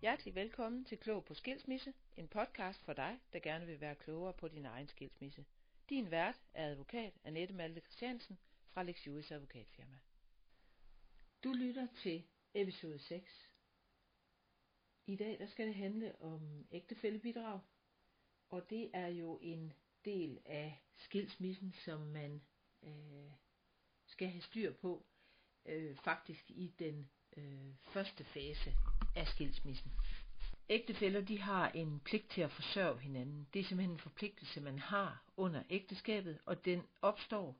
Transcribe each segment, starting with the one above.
Hjertelig velkommen til Klog på Skilsmisse, en podcast for dig, der gerne vil være klogere på din egen skilsmisse. Din vært er advokat Annette Malte Christiansen fra Lex Juris Advokatfirma. Du lytter til episode 6. I dag der skal det handle om ægtefællebidrag, og det er jo en del af skilsmissen, som man øh, skal have styr på, øh, faktisk i den øh, første fase af skilsmissen. Ægtefæller de har en pligt til at forsørge hinanden. Det er simpelthen en forpligtelse, man har under ægteskabet, og den opstår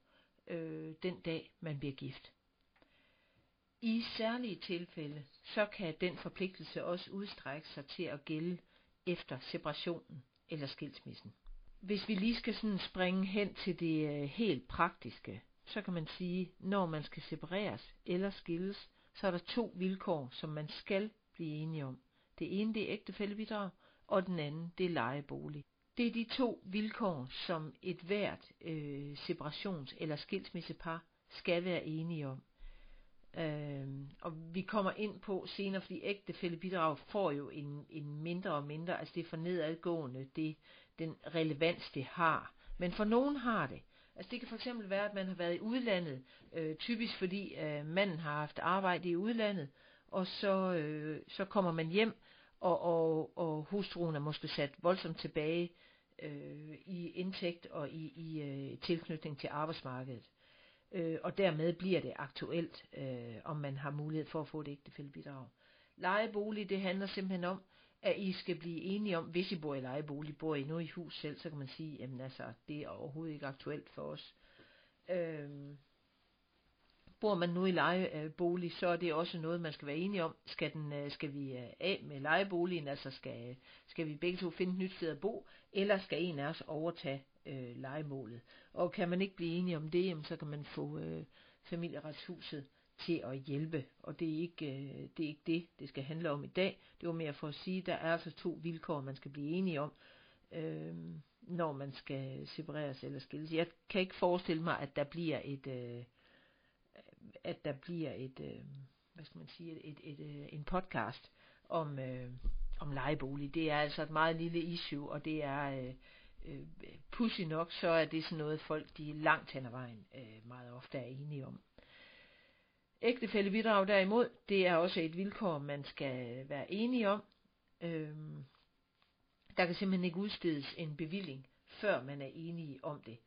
øh, den dag, man bliver gift. I særlige tilfælde, så kan den forpligtelse også udstrække sig til at gælde efter separationen eller skilsmissen. Hvis vi lige skal sådan springe hen til det øh, helt praktiske, så kan man sige, når man skal separeres eller skilles, så er der to vilkår, som man skal blive enige om. Det ene det er ægtefællebidrag, og den anden det er lejebolig. Det er de to vilkår, som et hvert øh, separations- eller skilsmissepar skal være enige om. Øh, og vi kommer ind på senere, fordi ægtefællebidrag får jo en, en mindre og mindre, altså det er for nedadgående, det, den relevans det har. Men for nogen har det. Altså det kan fx være, at man har været i udlandet, øh, typisk fordi øh, manden har haft arbejde i udlandet, og så, øh, så kommer man hjem, og, og, og hustruen er måske sat voldsomt tilbage øh, i indtægt og i, i øh, tilknytning til arbejdsmarkedet. Øh, og dermed bliver det aktuelt, øh, om man har mulighed for at få et ægtefældebidrag. Lejebolig, det handler simpelthen om, at I skal blive enige om, hvis I bor i lejebolig, bor I nu i hus selv, så kan man sige, jamen altså, det er overhovedet ikke aktuelt for os. Øh, bor man nu i lejebolig, øh, så er det også noget, man skal være enige om. Skal, den, øh, skal vi øh, af med lejeboligen, altså skal, skal vi begge to finde et nyt sted at bo, eller skal en af os overtage øh, lejemålet? Og kan man ikke blive enige om det, jamen, så kan man få øh, familieretshuset til at hjælpe, og det er ikke øh, det, er ikke det, det skal handle om i dag. Det var mere for at sige, at der er altså to vilkår, man skal blive enige om, øh, når man skal separeres eller skilles. Jeg kan ikke forestille mig, at der bliver et, øh, at der bliver et, øh, hvad skal man sige, et, et, et, øh, en podcast om, øh, om lejebolig. Det er altså et meget lille issue, og det er øh, øh, pussy nok, så er det sådan noget, folk de langt hen ad vejen øh, meget ofte er enige om. Ægtefællebidrag derimod, det er også et vilkår, man skal være enige om. Øhm, der kan simpelthen ikke udstedes en bevilling, før man er enige om det.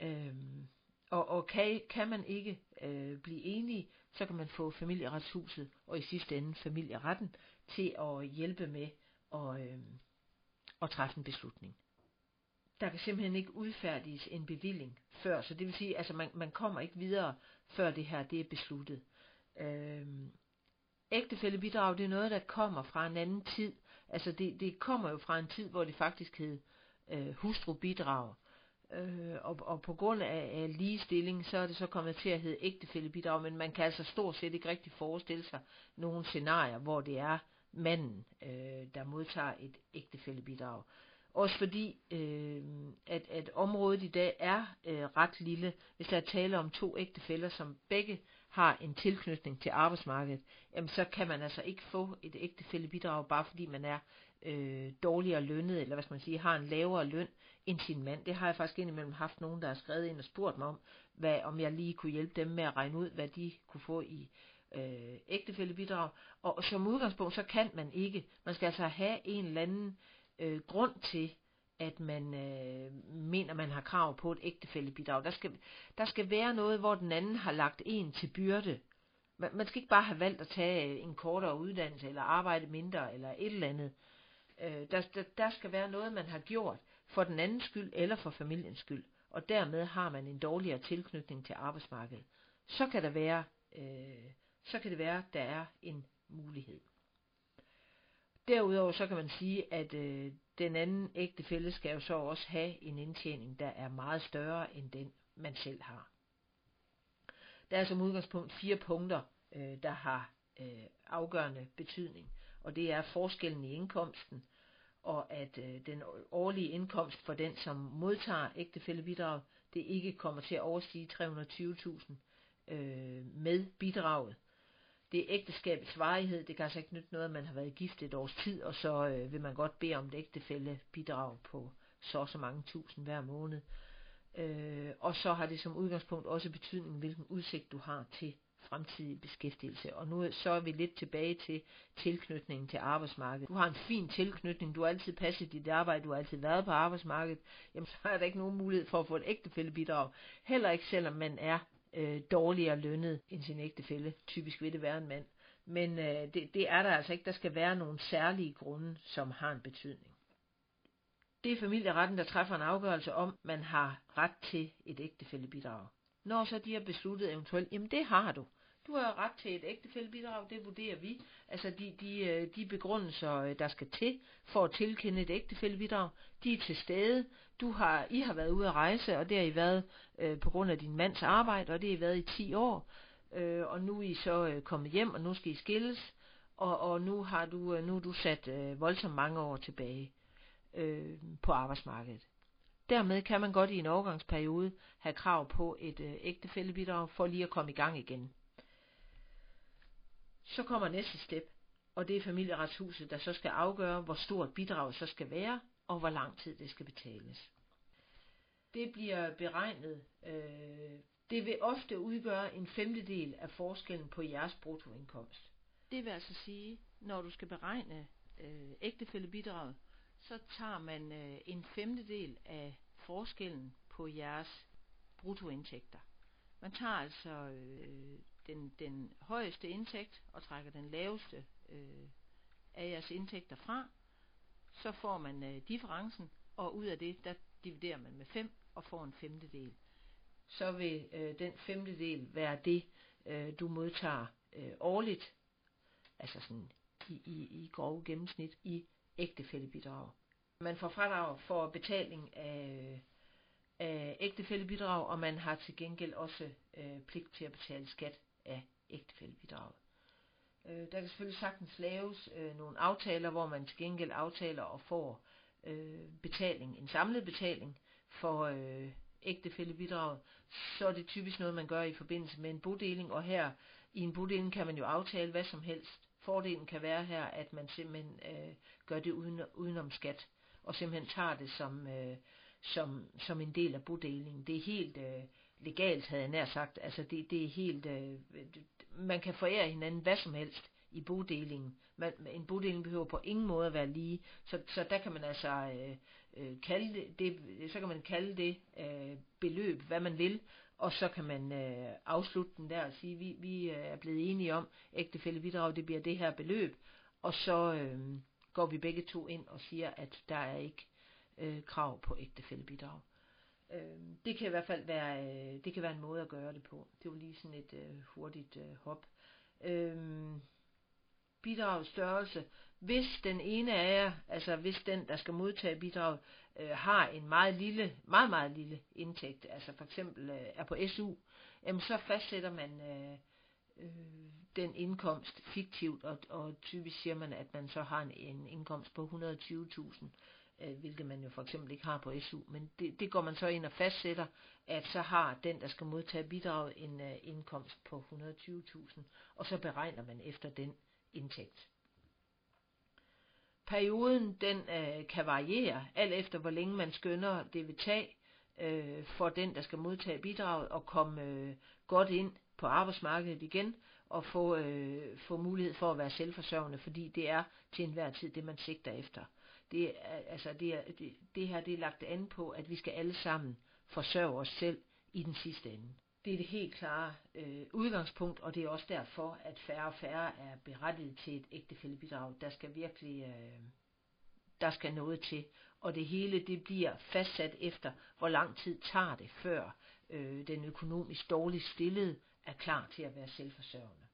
Øhm, og og kan, kan man ikke øh, blive enige, så kan man få familieretshuset og i sidste ende familieretten til at hjælpe med at, øh, at træffe en beslutning. Der kan simpelthen ikke udfærdiges en bevilling før, så det vil sige, altså man, man kommer ikke videre, før det her det er besluttet. Øh, ægtefællebidrag, det er noget, der kommer fra en anden tid. Altså det, det kommer jo fra en tid, hvor det faktisk hed øh, hustrubidrag. Øh, og, og på grund af, af ligestilling, så er det så kommet til at hedde ægtefællebidrag, men man kan altså stort set ikke rigtig forestille sig nogle scenarier, hvor det er manden, øh, der modtager et ægtefællebidrag. Også fordi, øh, at, at området i dag er øh, ret lille. Hvis der er tale om to ægtefæller, som begge har en tilknytning til arbejdsmarkedet, jamen så kan man altså ikke få et ægtefællebidrag, bare fordi man er øh, dårligere lønnet, eller hvad skal man sige, har en lavere løn end sin mand. Det har jeg faktisk indimellem haft nogen, der har skrevet ind og spurgt mig om, hvad, om jeg lige kunne hjælpe dem med at regne ud, hvad de kunne få i øh, ægtefællebidrag. Og, og som udgangspunkt, så kan man ikke. Man skal altså have en eller anden øh, grund til, at man øh, mener, man har krav på et ægtefællebidrag. Der skal, der skal være noget, hvor den anden har lagt en til byrde. Man, man skal ikke bare have valgt at tage en kortere uddannelse, eller arbejde mindre, eller et eller andet. Øh, der, der, der skal være noget, man har gjort for den andens skyld, eller for familiens skyld. Og dermed har man en dårligere tilknytning til arbejdsmarkedet. Så kan der være, øh, så kan det være, at der er en mulighed. Derudover så kan man sige, at øh, den anden ægtefælle skal jo så også have en indtjening, der er meget større end den, man selv har. Der er som udgangspunkt fire punkter, øh, der har øh, afgørende betydning, og det er forskellen i indkomsten, og at øh, den årlige indkomst for den, som modtager ægtefællebidrag, det ikke kommer til at overstige 320.000 øh, med bidraget det er ægteskabets varighed. Det kan altså ikke nytte noget, at man har været gift et års tid, og så øh, vil man godt bede om et ægtefælde bidrag på så og så mange tusind hver måned. Øh, og så har det som udgangspunkt også betydning, hvilken udsigt du har til fremtidig beskæftigelse. Og nu så er vi lidt tilbage til tilknytningen til arbejdsmarkedet. Du har en fin tilknytning, du har altid passet dit arbejde, du har altid været på arbejdsmarkedet, jamen så er der ikke nogen mulighed for at få et ægtefællebidrag. Heller ikke selvom man er øh, dårligere lønnet end sin ægtefælle. Typisk vil det være en mand. Men øh, det, det er der altså ikke. Der skal være nogle særlige grunde, som har en betydning. Det er familieretten, der træffer en afgørelse om, man har ret til et ægtefællebidrag. Når så de har besluttet eventuelt, jamen det har du. Du har ret til et ægtefællebidrag, det vurderer vi. Altså de, de, øh, de begrundelser, øh, der skal til for at tilkende et ægtefællebidrag, de er til stede. Du har, I har været ude at rejse, og det har I været øh, på grund af din mands arbejde, og det har I været i 10 år. Øh, og nu er I så øh, kommet hjem, og nu skal I skilles, og, og nu har du, øh, nu er du sat øh, voldsomt mange år tilbage øh, på arbejdsmarkedet. Dermed kan man godt i en overgangsperiode have krav på et øh, ægtefællebidrag for lige at komme i gang igen. Så kommer næste step, og det er familieretshuset, der så skal afgøre, hvor stort bidraget så skal være, og hvor lang tid det skal betales. Det bliver beregnet, øh, det vil ofte udgøre en femtedel af forskellen på jeres bruttoindkomst. Det vil altså sige, når du skal beregne øh, ægtefællebidraget, så tager man øh, en femtedel af forskellen på jeres bruttoindtægter. Man tager altså øh, den, den højeste indtægt og trækker den laveste øh, af jeres indtægter fra, så får man øh, differencen, og ud af det, der dividerer man med 5 og får en femtedel. Så vil øh, den femtedel være det, øh, du modtager øh, årligt, altså sådan i, i, i grove gennemsnit, i ægtefællebidrag. Man får fradrag for betaling af, af ægtefællebidrag, og man har til gengæld også øh, pligt til at betale skat af ægtefællebidraget. Øh, der kan selvfølgelig sagtens laves øh, nogle aftaler, hvor man til gengæld aftaler og får øh, betaling, en samlet betaling for øh, ægtefællebidraget, så er det typisk noget, man gør i forbindelse med en bodeling, og her i en bodeling kan man jo aftale hvad som helst. Fordelen kan være her, at man simpelthen øh, gør det uden, udenom skat, og simpelthen tager det som, øh, som, som en del af bodelingen. Det er helt øh, legalt, havde jeg nær sagt. Altså det, det er helt, øh, man kan forære hinanden hvad som helst i bodelingen. Man, en bodeling behøver på ingen måde at være lige, så, så der kan man altså øh, øh, kalde det, det, så kan man kalde det øh, beløb, hvad man vil, og så kan man øh, afslutte den der og sige, vi, vi øh, er blevet enige om, ægtefællebidrag, det bliver det her beløb, og så øh, går vi begge to ind og siger, at der er ikke øh, krav på ægtefællebidrag. Øh, det kan i hvert fald være, øh, det kan være en måde at gøre det på. Det var lige sådan et øh, hurtigt øh, hop. Øh, bidragets størrelse. Hvis den ene af jer, altså hvis den, der skal modtage bidrag, øh, har en meget lille, meget, meget lille indtægt, altså for eksempel øh, er på SU, jamen så fastsætter man øh, øh, den indkomst fiktivt, og, og typisk siger man, at man så har en, en indkomst på 120.000 øh, hvilket man jo for eksempel ikke har på SU, men det, det går man så ind og fastsætter, at så har den, der skal modtage bidraget, en øh, indkomst på 120.000, og så beregner man efter den indtægt. Perioden den øh, kan variere, alt efter hvor længe man skønner det vil tage øh, for den, der skal modtage bidraget, og komme øh, godt ind på arbejdsmarkedet igen, og få, øh, få mulighed for at være selvforsørgende, fordi det er til enhver tid det, man sigter efter det, er, altså det, er, det, det her det er lagt an på, at vi skal alle sammen forsørge os selv i den sidste ende. Det er det helt klare øh, udgangspunkt, og det er også derfor, at færre og færre er berettiget til et ægtefællebidrag. Der skal virkelig, øh, der skal noget til, og det hele det bliver fastsat efter, hvor lang tid tager det, før øh, den økonomisk dårligt stillede er klar til at være selvforsørgende.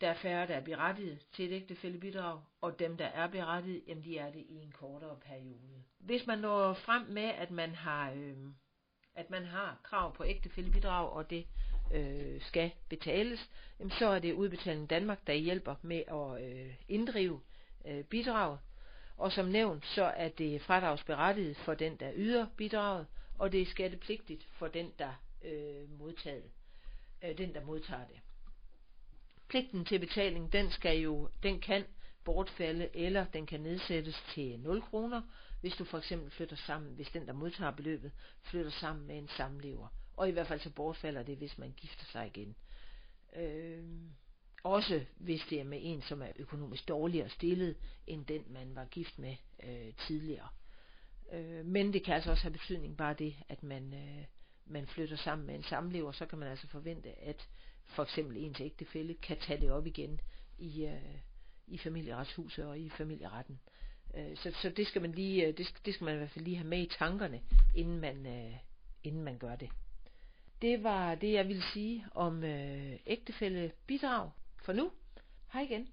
Der er færre, der er berettiget til et ægtefællebidrag, og dem, der er berettiget, jamen de er det i en kortere periode. Hvis man når frem med, at man har, øh, at man har krav på ægtefællebidrag, og det øh, skal betales, jamen så er det Udbetaling Danmark, der hjælper med at øh, inddrive øh, bidraget. Og som nævnt, så er det fradragsberettiget for den, der yder bidraget, og det er skattepligtigt for den, der øh, modtaget, øh, den, der modtager det. pligten til betaling, den skal jo, den kan bortfalde, eller den kan nedsættes til 0 kroner, hvis du for eksempel flytter sammen, hvis den, der modtager beløbet, flytter sammen med en samlever. Og i hvert fald så bortfalder det, hvis man gifter sig igen. Øh, også hvis det er med en, som er økonomisk dårligere stillet, end den, man var gift med øh, tidligere. Øh, men det kan altså også have betydning bare det, at man, øh, man flytter sammen med en samlever, så kan man altså forvente, at for eksempel ens ægtefælle kan tage det op igen i, øh, i familieretshuset og i familieretten. Øh, Øh, så, så det skal man lige, øh, det, skal, det skal man i hvert fald lige have med i tankerne, inden man, øh, inden man gør det. Det var det, jeg ville sige om øh, ægtefælde bidrag for nu. Hej igen.